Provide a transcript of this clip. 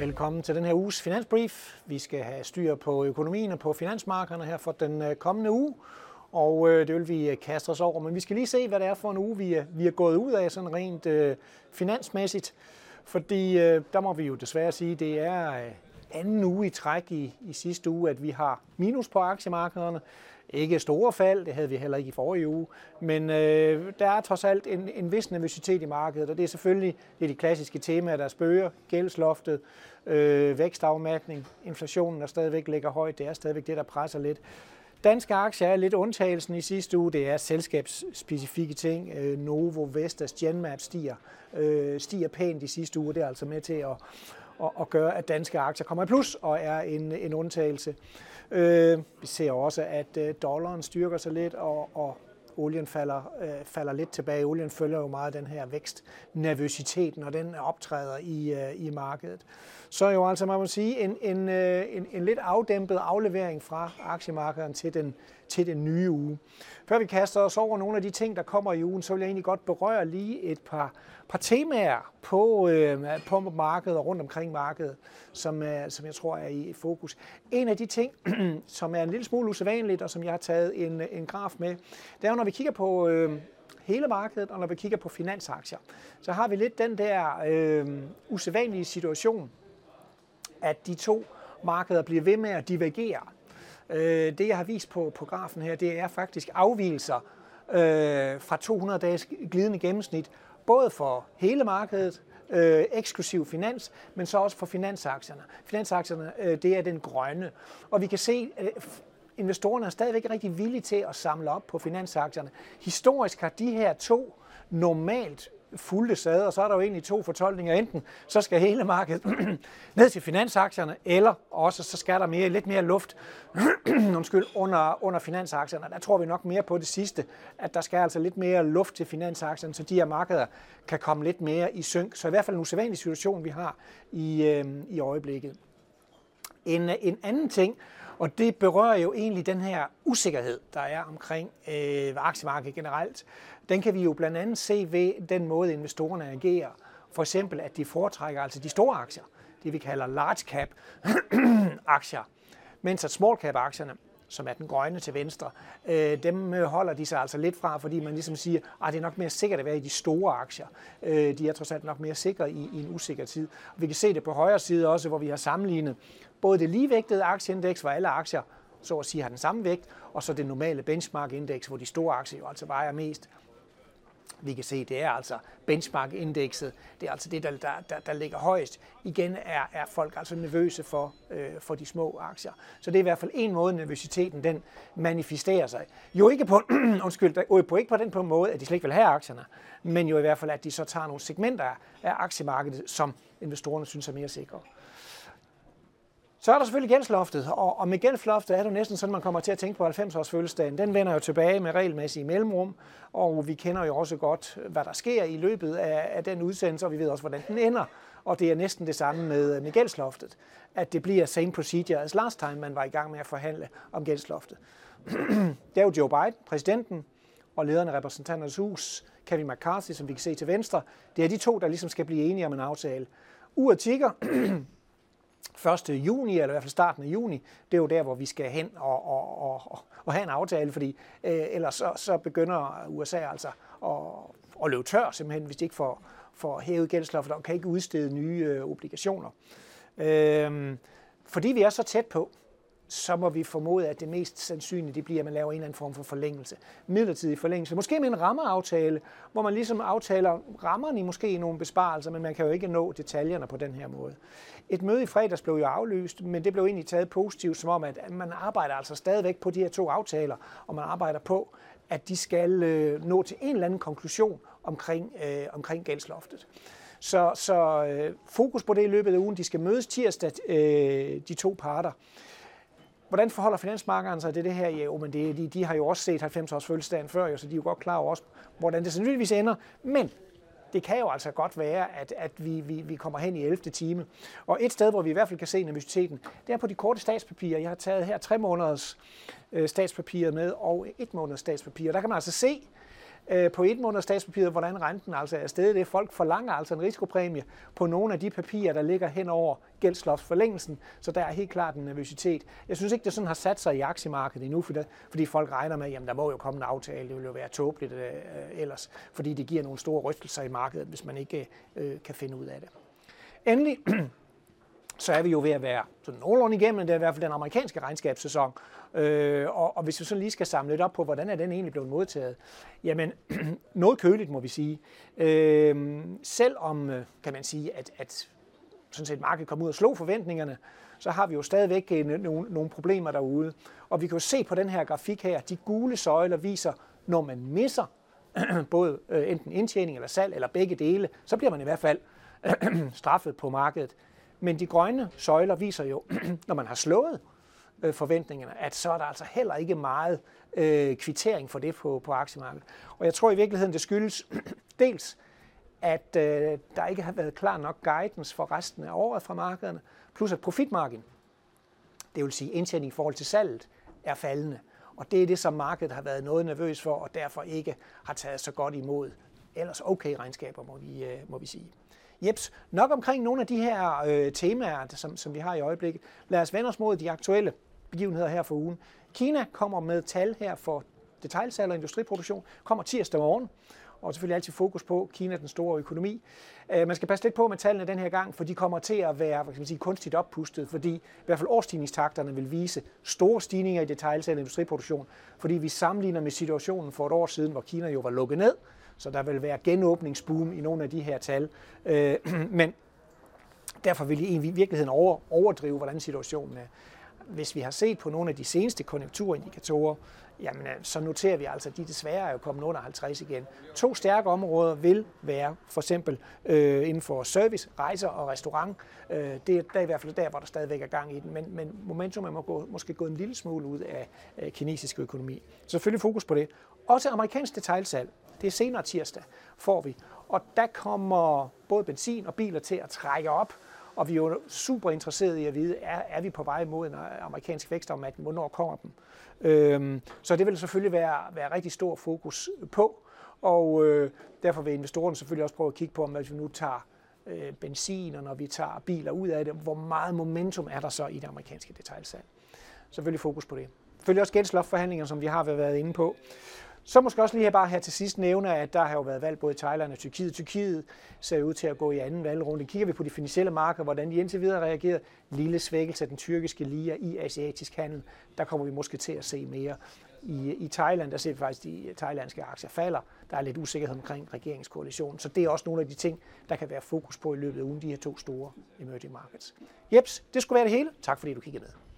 Velkommen til den her uges finansbrief. Vi skal have styr på økonomien og på finansmarkederne her for den øh, kommende uge, og øh, det vil vi øh, kaste os over. Men vi skal lige se, hvad det er for en uge, vi er, vi er gået ud af sådan rent øh, finansmæssigt. Fordi øh, der må vi jo desværre sige, det er øh, anden uge i træk i, i sidste uge, at vi har minus på aktiemarkederne. Ikke store fald, det havde vi heller ikke i forrige uge, men øh, der er trods alt en, en vis nervøsitet i markedet, og det er selvfølgelig det er de klassiske temaer, der spøger, gældsloftet, øh, vækstafmærkning, inflationen, der stadigvæk ligger højt, det er stadigvæk det, der presser lidt. Danske aktier er lidt undtagelsen i sidste uge. Det er selskabsspecifikke ting. Øh, Novo, Vestas, Genmap stiger, øh, stiger pænt i sidste uge. Det er altså med til at, at, at gøre, at danske aktier kommer i plus og er en, en undtagelse. Øh, vi ser også, at øh, dollaren styrker sig lidt, og, og olien falder, øh, falder lidt tilbage. Olien følger jo meget den her vækstnervøsitet, når den optræder i, øh, i markedet. Så jo altså, man må sige, en, en, øh, en, en lidt afdæmpet aflevering fra aktiemarkedet til den, til den nye uge. Før vi kaster os over nogle af de ting, der kommer i ugen, så vil jeg egentlig godt berøre lige et par, par temaer på, øh, på markedet og rundt omkring markedet, som, øh, som jeg tror er i fokus. En af de ting, som er en lille smule usædvanligt, og som jeg har taget en, en graf med, det er jo, når vi kigger på øh, hele markedet, og når vi kigger på finansaktier, så har vi lidt den der øh, usædvanlige situation, at de to markeder bliver ved med at divergere. Øh, det, jeg har vist på, på grafen her, det er faktisk afvielser øh, fra 200 dages glidende gennemsnit, både for hele markedet, øh, eksklusiv finans, men så også for finansaktierne. Finansaktierne, øh, det er den grønne. Og vi kan se, at øh, investorerne er stadigvæk rigtig villige til at samle op på finansaktierne. Historisk har de her to normalt fulde sad, og så er der jo egentlig to fortolkninger. Enten så skal hele markedet ned til finansaktierne, eller også så skal der mere, lidt mere luft undskyld, under, under finansaktierne. Der tror vi nok mere på det sidste, at der skal altså lidt mere luft til finansaktierne, så de her markeder kan komme lidt mere i synk. Så i hvert fald en usædvanlig situation, vi har i, øh, i øjeblikket. En, en anden ting, og det berører jo egentlig den her usikkerhed, der er omkring øh, aktiemarkedet generelt. Den kan vi jo blandt andet se ved den måde, investorerne agerer. For eksempel, at de foretrækker altså de store aktier, det vi kalder large cap aktier, mens at small cap aktierne, som er den grønne til venstre, øh, dem øh, holder de sig altså lidt fra, fordi man ligesom siger, at det er nok mere sikkert at være i de store aktier. Øh, de er trods alt nok mere sikre i, i en usikker tid. Og vi kan se det på højre side også, hvor vi har sammenlignet både det ligevægtede aktieindeks, hvor alle aktier så at sige har den samme vægt, og så det normale benchmark-indeks, hvor de store aktier jo altså vejer mest vi kan se, det er altså benchmark-indekset, det er altså det, der, der, der, der ligger højst. Igen er, er folk altså nervøse for, øh, for de små aktier. Så det er i hvert fald en måde, nervøsiteten den manifesterer sig. Jo ikke på, undskyld, jo på ikke på den på en måde, at de slet ikke vil have aktierne, men jo i hvert fald, at de så tager nogle segmenter af aktiemarkedet, som investorerne synes er mere sikre. Så er der selvfølgelig gældsloftet, og, og med gældsloftet er det næsten sådan, man kommer til at tænke på 90-års fødselsdagen. Den vender jo tilbage med regelmæssige mellemrum, og vi kender jo også godt, hvad der sker i løbet af, af den udsendelse, og vi ved også, hvordan den ender. Og det er næsten det samme med, med gældsloftet, at det bliver same procedure as last time, man var i gang med at forhandle om gældsloftet. det er jo Joe Biden, præsidenten, og lederen af repræsentanternes hus, Kevin McCarthy, som vi kan se til venstre. Det er de to, der ligesom skal blive enige om en aftale. Uret tigger, 1. juni, eller i hvert fald starten af juni, det er jo der, hvor vi skal hen og, og, og, og have en aftale, fordi øh, ellers så, så begynder USA altså at, at løbe tør, simpelthen, hvis de ikke får, får hævet gældsloftet og kan ikke udstede nye øh, obligationer. Øh, fordi vi er så tæt på, så må vi formode, at det mest sandsynlige det bliver, at man laver en eller anden form for forlængelse. Midlertidig forlængelse. Måske med en rammeaftale, hvor man ligesom aftaler rammerne i måske nogle besparelser, men man kan jo ikke nå detaljerne på den her måde. Et møde i fredags blev jo aflyst, men det blev egentlig taget positivt, som om, at man arbejder altså stadigvæk på de her to aftaler, og man arbejder på, at de skal øh, nå til en eller anden konklusion omkring, øh, omkring gældsloftet. Så, så øh, fokus på det i løbet af ugen. De skal mødes tirsdag, øh, de to parter. Hvordan forholder finansmarkederne sig til det her? Jo, men det, de, de har jo også set 90 års fødselsdagen før, jo, så de er jo godt klar over også, hvordan det sandsynligvis ender. Men det kan jo altså godt være, at, at vi, vi, vi kommer hen i 11. time. Og et sted, hvor vi i hvert fald kan se nervøsiteten, det er på de korte statspapirer. Jeg har taget her tre måneders øh, statspapirer med og et måneders statspapirer. Der kan man altså se, øh, på et måned statspapiret, hvordan renten altså er stedet. Det folk forlanger altså en risikopræmie på nogle af de papirer, der ligger hen over gældsloftsforlængelsen, så der er helt klart en nervøsitet. Jeg synes ikke, det sådan har sat sig i aktiemarkedet endnu, fordi folk regner med, at der må jo komme en aftale, det vil jo være tåbeligt øh, øh, ellers, fordi det giver nogle store rystelser i markedet, hvis man ikke øh, øh kan finde ud af det. Endelig, så er vi jo ved at være sådan nogenlunde igennem, det er i hvert fald den amerikanske regnskabssæson. Øh, og, og hvis vi så lige skal samle lidt op på, hvordan er den egentlig blevet modtaget, jamen noget køligt må vi sige. Øh, selvom, øh, kan man sige, at, at sådan set markedet kom ud og slog forventningerne, så har vi jo stadigvæk øh, nogle, nogle problemer derude. Og vi kan jo se på den her grafik her, de gule søjler viser, når man misser både øh, enten indtjening eller salg eller begge dele, så bliver man i hvert fald straffet på markedet. Men de grønne søjler viser jo, når man har slået øh, forventningerne, at så er der altså heller ikke meget øh, kvittering for det på, på aktiemarkedet. Og jeg tror i virkeligheden, det skyldes dels, at øh, der ikke har været klar nok guidance for resten af året fra markederne, plus at profitmargin, det vil sige indtjening i forhold til salget, er faldende. Og det er det, som markedet har været noget nervøs for, og derfor ikke har taget så godt imod. Ellers okay regnskaber, må vi, øh, må vi sige. Jeps, nok omkring nogle af de her øh, temaer, som, som vi har i øjeblikket. Lad os vende os mod de aktuelle begivenheder her for ugen. Kina kommer med tal her for detaljsalg og industriproduktion, kommer tirsdag morgen og selvfølgelig altid fokus på Kina, den store økonomi. Øh, man skal passe lidt på med tallene den her gang, for de kommer til at være hvad skal man sige, kunstigt oppustet, fordi i hvert fald årstigningstakterne vil vise store stigninger i detaljsalg og industriproduktion, fordi vi sammenligner med situationen for et år siden, hvor Kina jo var lukket ned, så der vil være genåbningsboom i nogle af de her tal. Øh, men derfor vil I i virkeligheden over, overdrive, hvordan situationen er. Hvis vi har set på nogle af de seneste konjunkturindikatorer, jamen, øh, så noterer vi altså, at de desværre er jo kommet under 50 igen. To stærke områder vil være for eksempel øh, inden for service, rejser og restaurant. Øh, det er der i hvert fald der, hvor der stadigvæk er gang i den, men, men momentum er må gå, måske gået en lille smule ud af øh, kinesisk økonomi. Så selvfølgelig fokus på det. Også amerikansk detailsalg det er senere tirsdag, får vi. Og der kommer både benzin og biler til at trække op, og vi er jo super interesserede i at vide, er, er vi på vej mod en øh, amerikansk vækstommatning, hvornår kommer den? Øhm, så det vil selvfølgelig være, være rigtig stor fokus på, og øh, derfor vil investorerne selvfølgelig også prøve at kigge på, om hvis vi nu tager øh, benzin, og når vi tager biler ud af det, hvor meget momentum er der så i det amerikanske detaljsalg. Selvfølgelig fokus på det. Selvfølgelig også gældsloftforhandlinger, som vi har været inde på. Så måske også lige bare her til sidst nævne, at der har jo været valg både i Thailand og Tyrkiet. Tyrkiet ser ud til at gå i anden valgrunde. Kigger vi på de finansielle markeder, hvordan de indtil videre reagerer, lille svækkelse af den tyrkiske lira i asiatisk handel, der kommer vi måske til at se mere. I, i Thailand, der ser vi faktisk, at de thailandske aktier falder. Der er lidt usikkerhed omkring regeringskoalitionen. Så det er også nogle af de ting, der kan være fokus på i løbet af ugen, de her to store emerging markets. Jeps, det skulle være det hele. Tak fordi du kiggede med.